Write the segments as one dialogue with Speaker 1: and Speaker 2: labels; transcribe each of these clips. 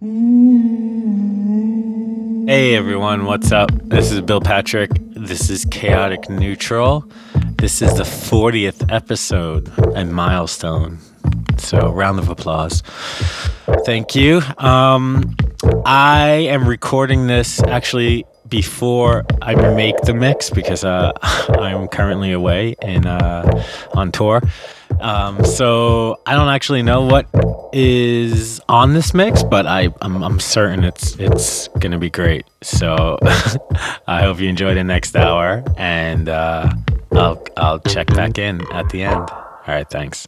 Speaker 1: Hey everyone, what's up? This is Bill Patrick. This is Chaotic Neutral. This is the 40th episode, and milestone. So, round of applause. Thank you. Um, I am recording this actually before I make the mix because uh, I'm currently away and uh, on tour. Um, so I don't actually know what is on this mix, but I I'm, I'm certain it's it's gonna be great. So I hope you enjoy the next hour, and uh, I'll I'll check back in at the end. All right, thanks.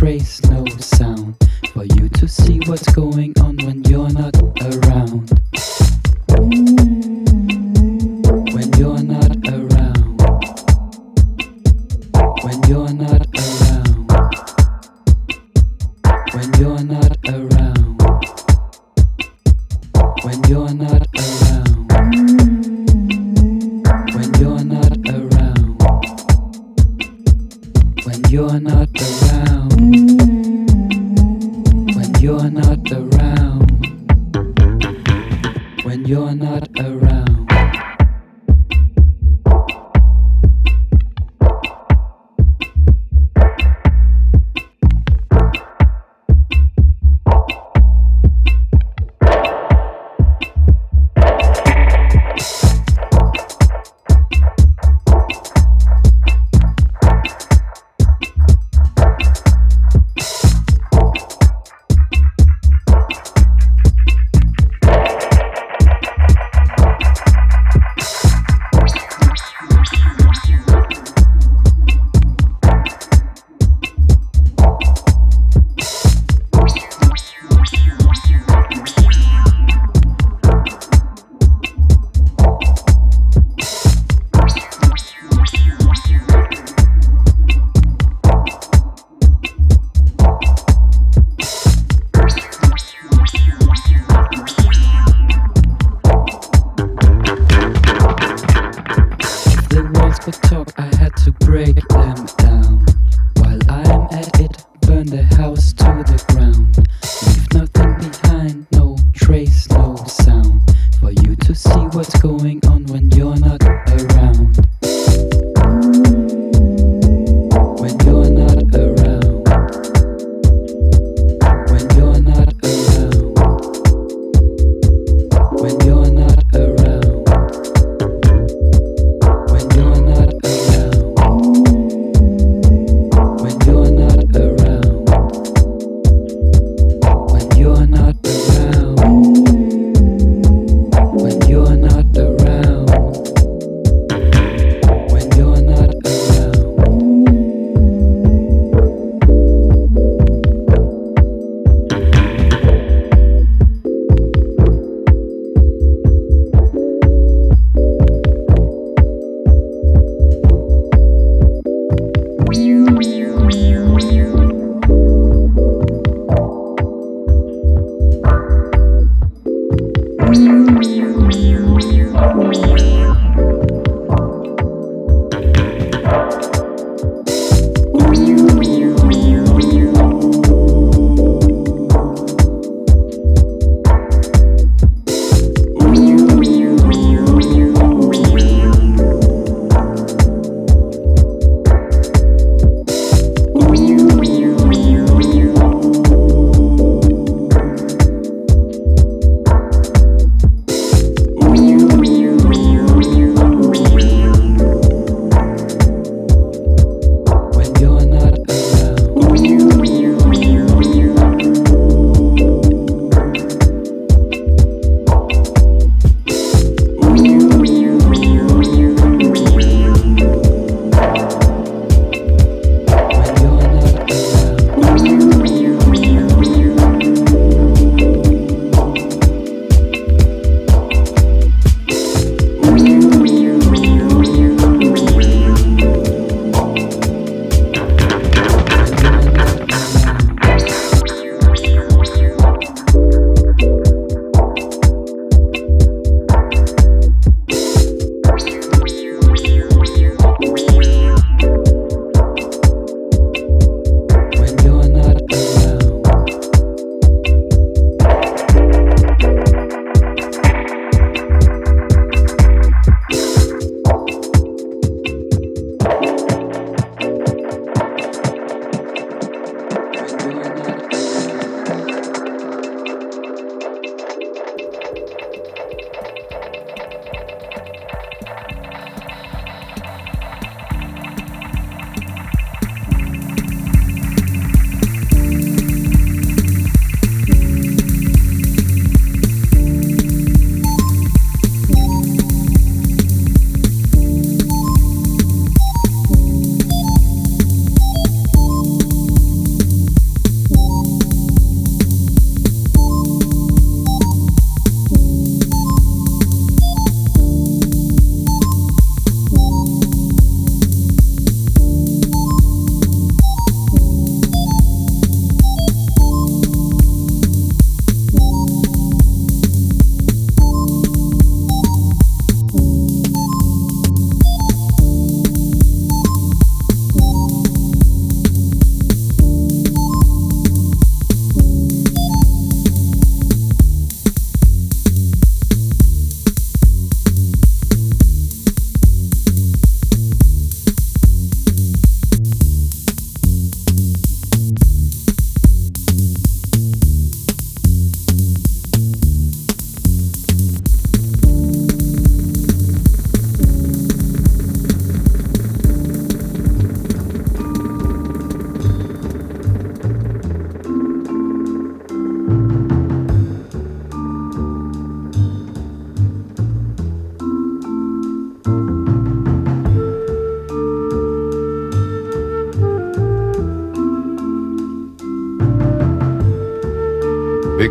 Speaker 1: trace no sound for you to see what's going on when what's going on when you're not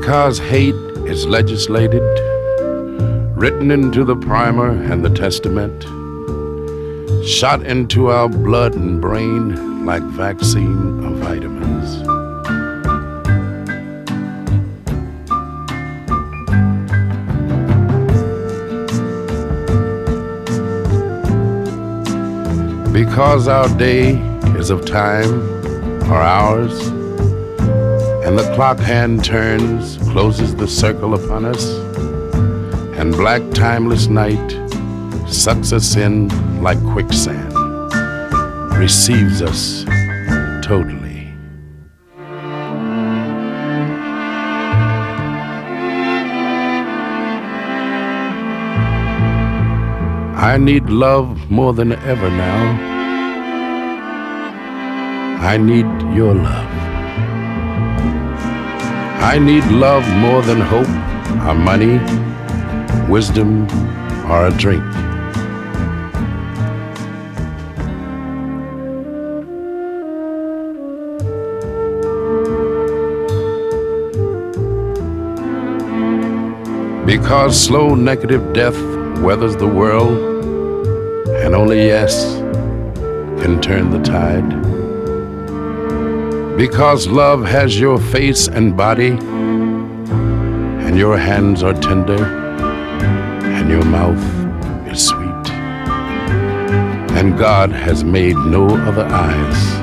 Speaker 2: Because hate is legislated, written into the primer and the testament, shot into our blood and brain like vaccine of vitamins. Because our day is of time, or hours, the clock hand turns, closes the circle upon us, and black timeless night sucks us in like quicksand, receives us totally. I need love more than ever now. I need your love. I need love more than hope, or money, wisdom, or a drink. Because slow negative death weathers the world, and only yes can turn the tide. Because love has your face and body, and your hands are tender, and your mouth is sweet. And God has made no other eyes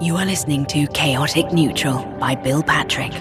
Speaker 3: You are
Speaker 4: listening to Chaotic Neutral by Bill Patrick.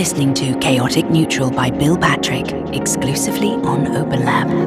Speaker 4: listening to Chaotic Neutral by Bill Patrick, exclusively on
Speaker 5: OpenLab.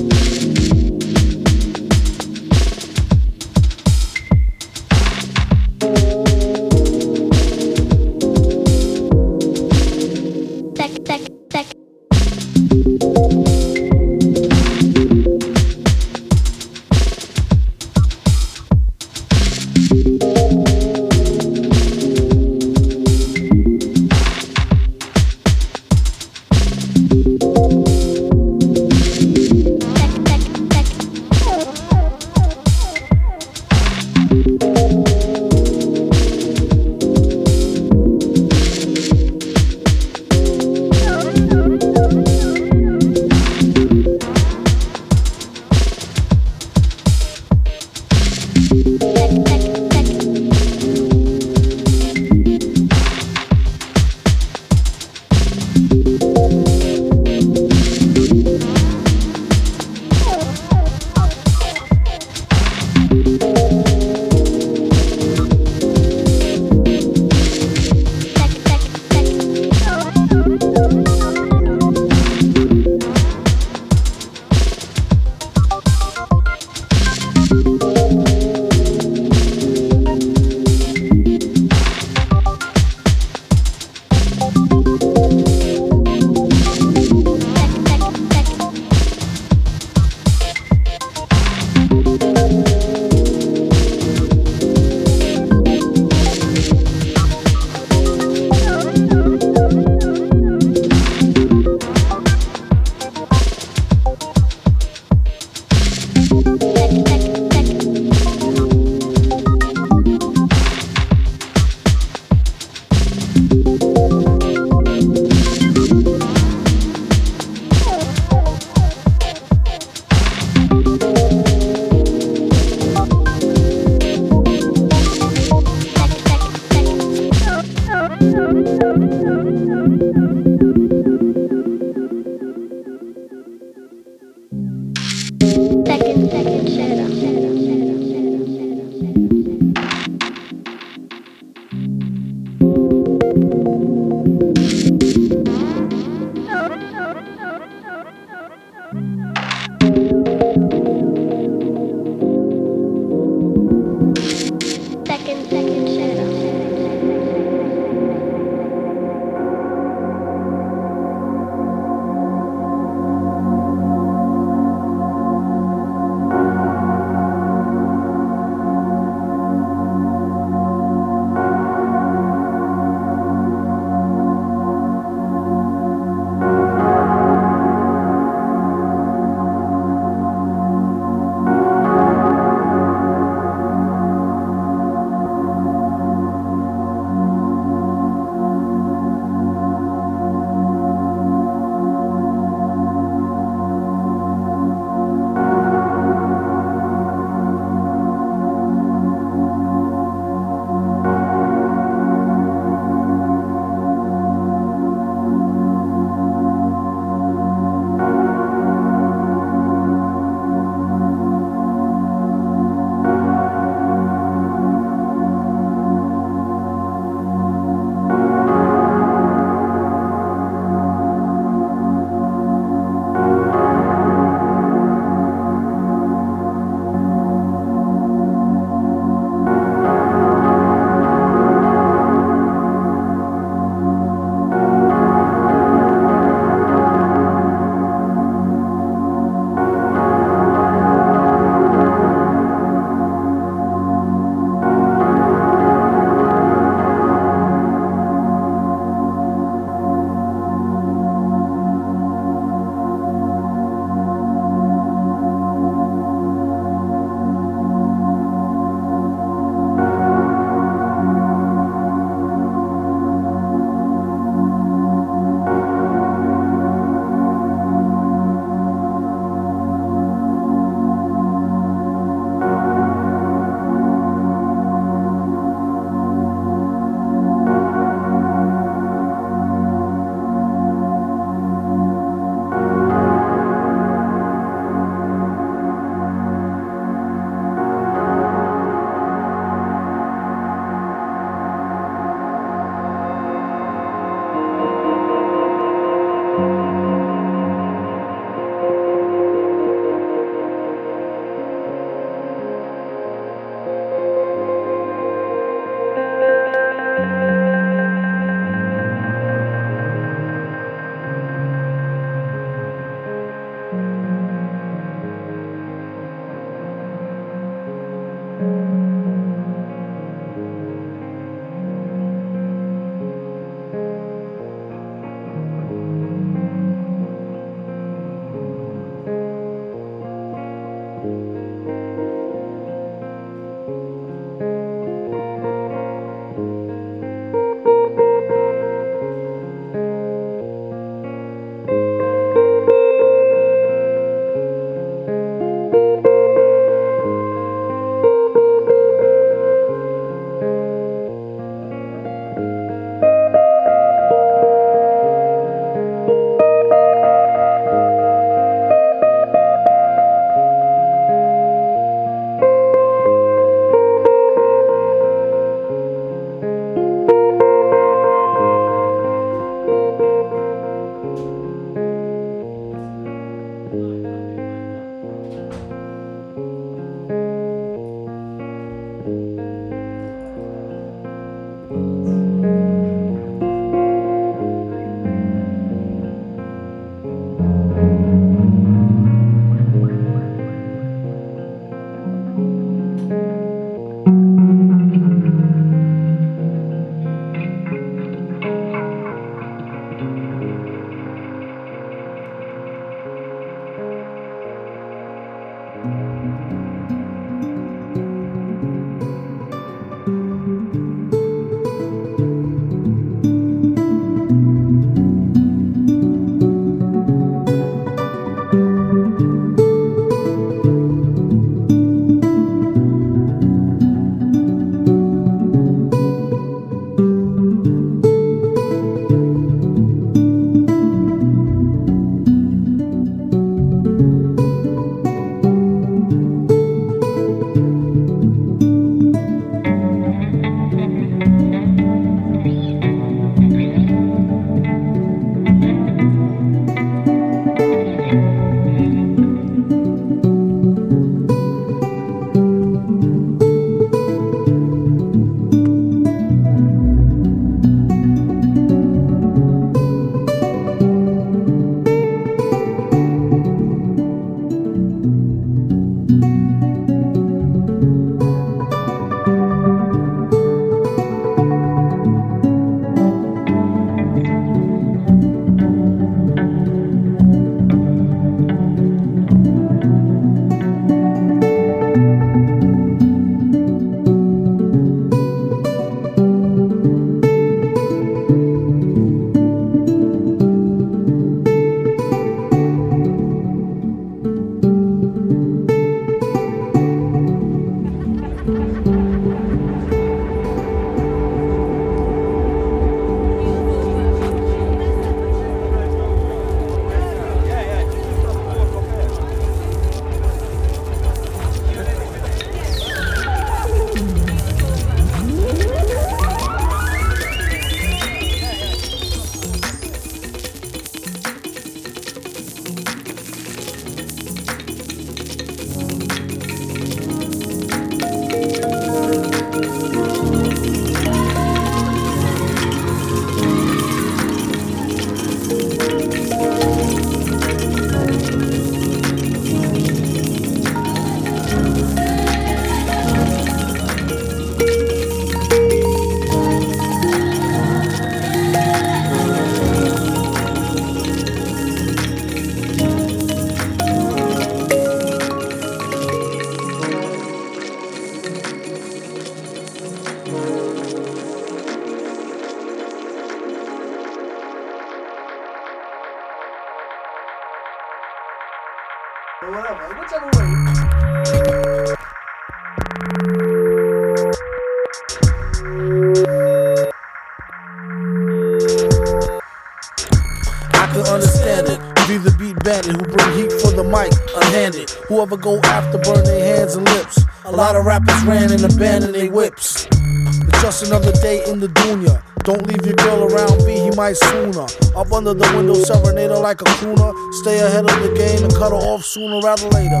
Speaker 5: Go after burn their hands and lips. A lot of rappers ran and abandoned their whips. It's just another day in the dunya. Don't leave your girl around B, he might sooner. Up under the window, serenade her like a crooner. Stay ahead of the game and cut her off sooner rather later.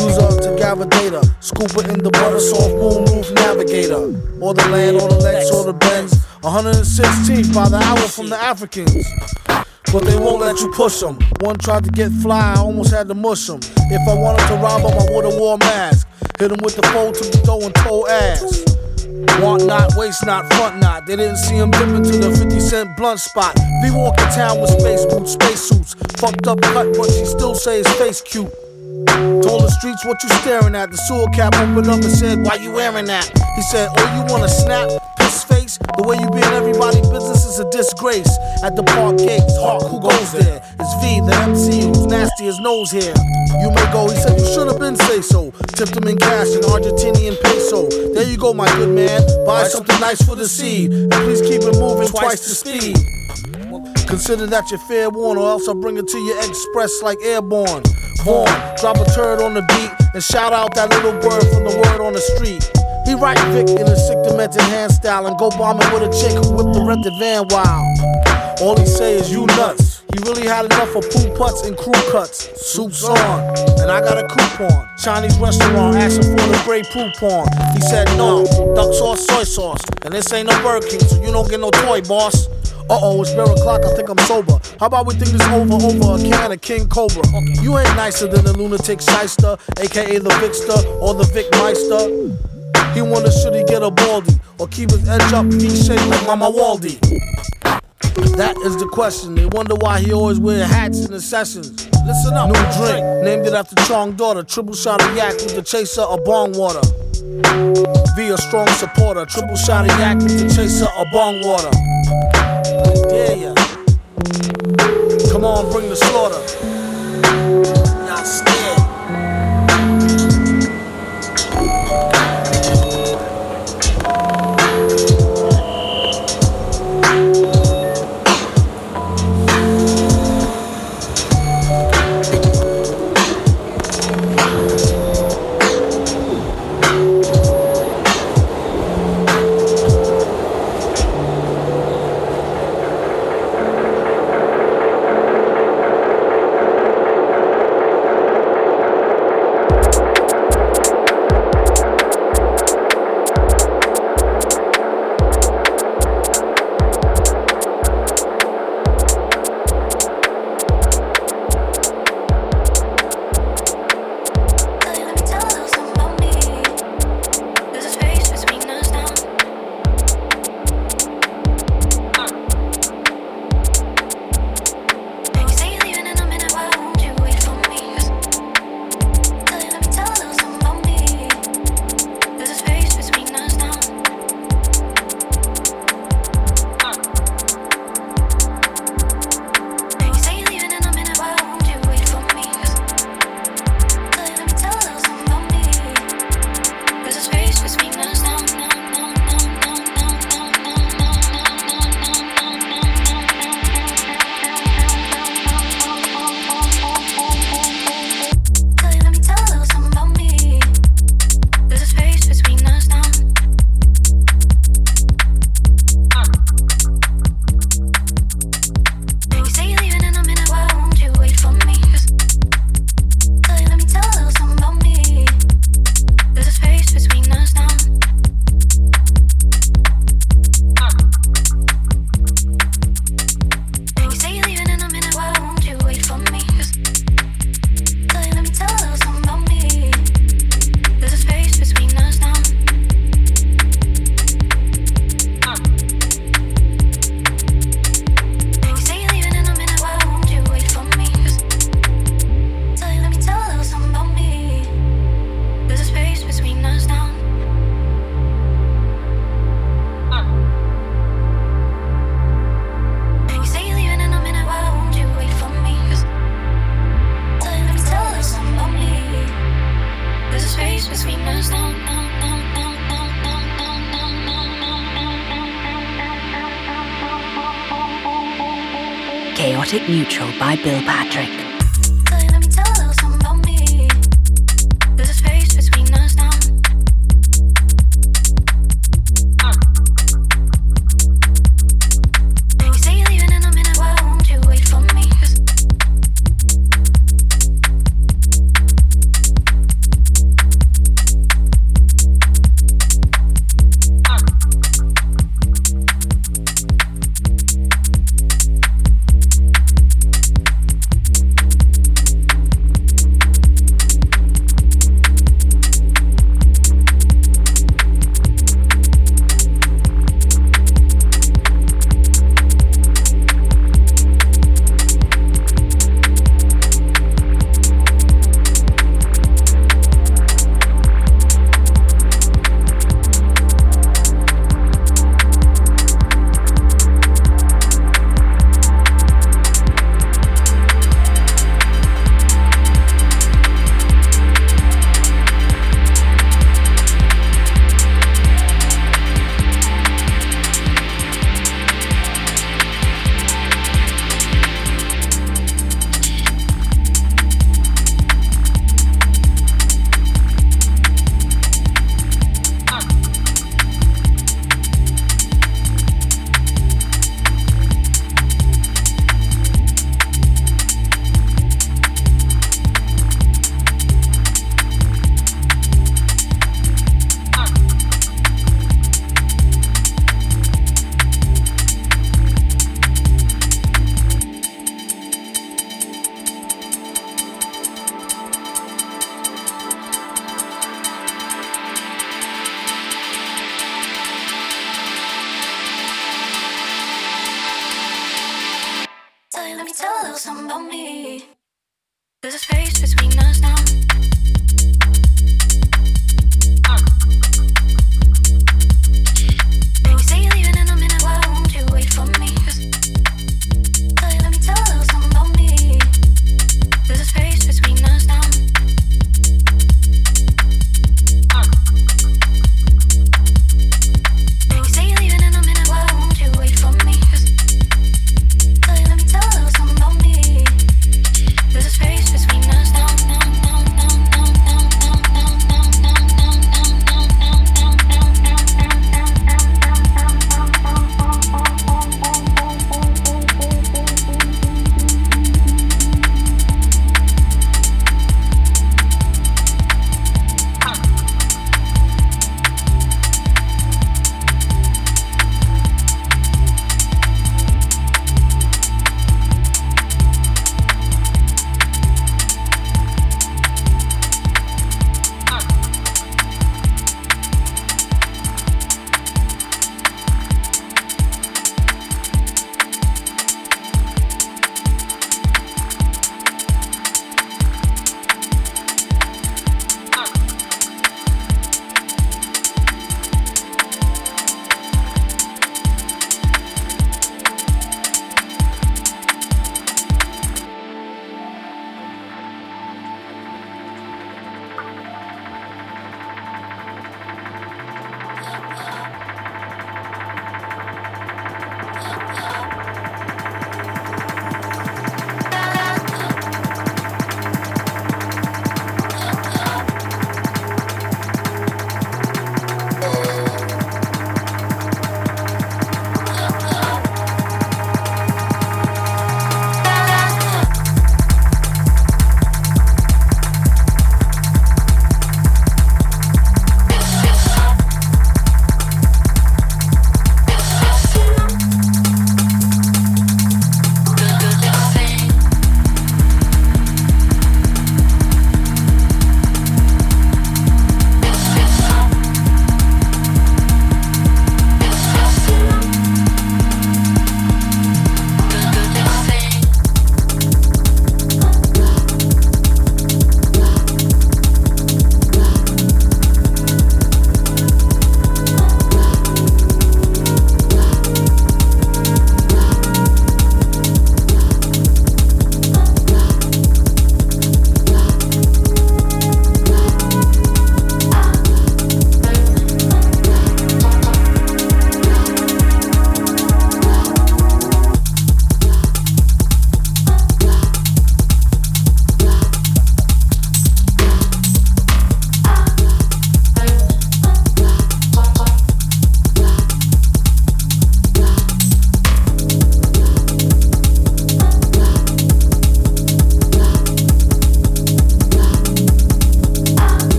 Speaker 5: Use her to gather data. Scoop her in the butter soft moonroof navigator. Or the land, or the Lex, or the Benz. 116th by the hour from the Africans. But they won't let you push them. One tried to get fly, I almost had to mush him. If I wanted to rob him, I would've wore a mask. Hit him with the fold to the dough and toe ass. Want not, waste not, front not. They didn't see him dip into the 50 cent blunt spot. V walk in town with space boots, space suits. Fucked up cut, but she still say his face cute. Told the streets what you staring at. The sewer cap opened up and said, Why you wearing that? He said, Oh, you wanna snap? Face? The way you be in everybody's business is a disgrace. At the park gates, Hawk, who goes there? It's V, the MC, who's nasty as nose hair. You may go, he said, You should have been say so. Tipped him in cash in Argentinian peso. There you go, my good man. Buy something nice for the seed. And please keep it moving twice the speed. Consider that your fair warn, or else I'll bring it to you express like airborne. Vaughn, drop a turd on the beat and shout out that little word from the word on the street. He write Vic in a sick demented hand style and go bombing with a chick who whipped the rented van wild. All he say is you nuts. He really had enough of poo putts and crew cuts. Soup's on, and I got a coupon. Chinese restaurant asking for the Grey Poupon. He said no, duck sauce, soy sauce, and this ain't no Burger King, so you don't get no toy, boss. Uh oh, it's bare o'clock, I think I'm sober. How about we think this over over a can of King Cobra? You ain't nicer than the lunatic shyster, aka the Vicster or the Vic Meister. He wonder should he get a baldy or keep his edge up, V shaped like Mama Waldy. That is the question. They wonder why he always wear hats in the sessions. Listen up. New drink, named it after Chong daughter. Triple shot of yak with the chaser of bong water. Be a strong supporter. Triple shot of yak with the chaser of bong water. I dare ya. Come on, bring the slaughter.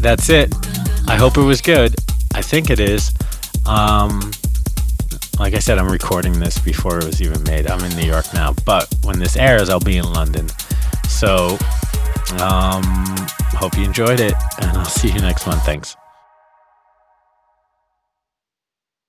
Speaker 6: That's it. I hope it was good. I think it is. Um, like I said, I'm recording this before it was even made. I'm in New York now, but when this airs, I'll be in London. So, um, hope you enjoyed it, and I'll see you next month. Thanks.